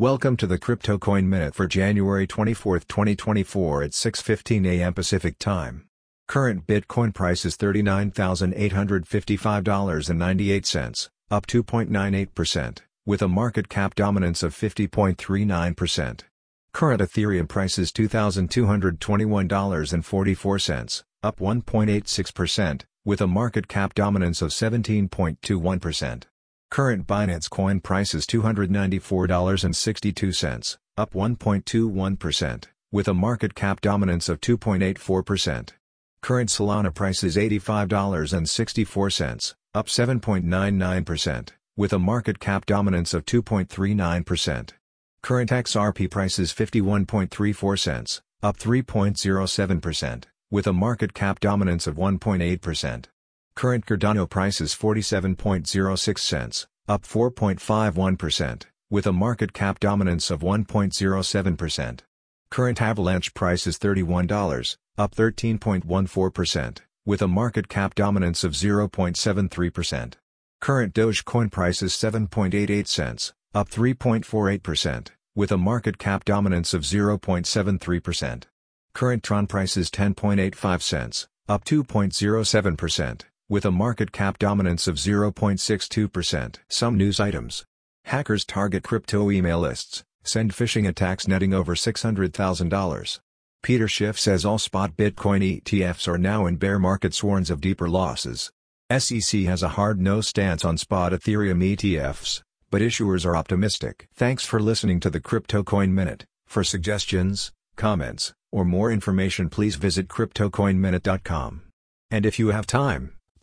Welcome to the Crypto Coin Minute for January 24, 2024 at 6:15 a.m. Pacific Time. Current Bitcoin price is $39,855.98, up 2.98%, with a market cap dominance of 50.39%. Current Ethereum price is $2,221.44, up 1.86%, with a market cap dominance of 17.21%. Current Binance Coin price is $294.62, up 1.21%, with a market cap dominance of 2.84%. Current Solana price is $85.64, up 7.99%, with a market cap dominance of 2.39%. Current XRP price is 51.34 cents, up 3.07%, with a market cap dominance of 1.8%. Current Cardano price is 47.06 cents, up 4.51%, with a market cap dominance of 1.07%. Current Avalanche price is $31, up 13.14%, with a market cap dominance of 0.73%. Current Dogecoin price is 7.88 cents, up 3.48%, with a market cap dominance of 0.73%. Current Tron price is 10.85 cents, up 2.07%, with a market cap dominance of 0.62%. Some news items. Hackers target crypto email lists, send phishing attacks netting over $600,000. Peter Schiff says all spot Bitcoin ETFs are now in bear markets warns of deeper losses. SEC has a hard no stance on spot Ethereum ETFs, but issuers are optimistic. Thanks for listening to the Crypto Coin Minute. For suggestions, comments, or more information please visit CryptoCoinMinute.com. And if you have time,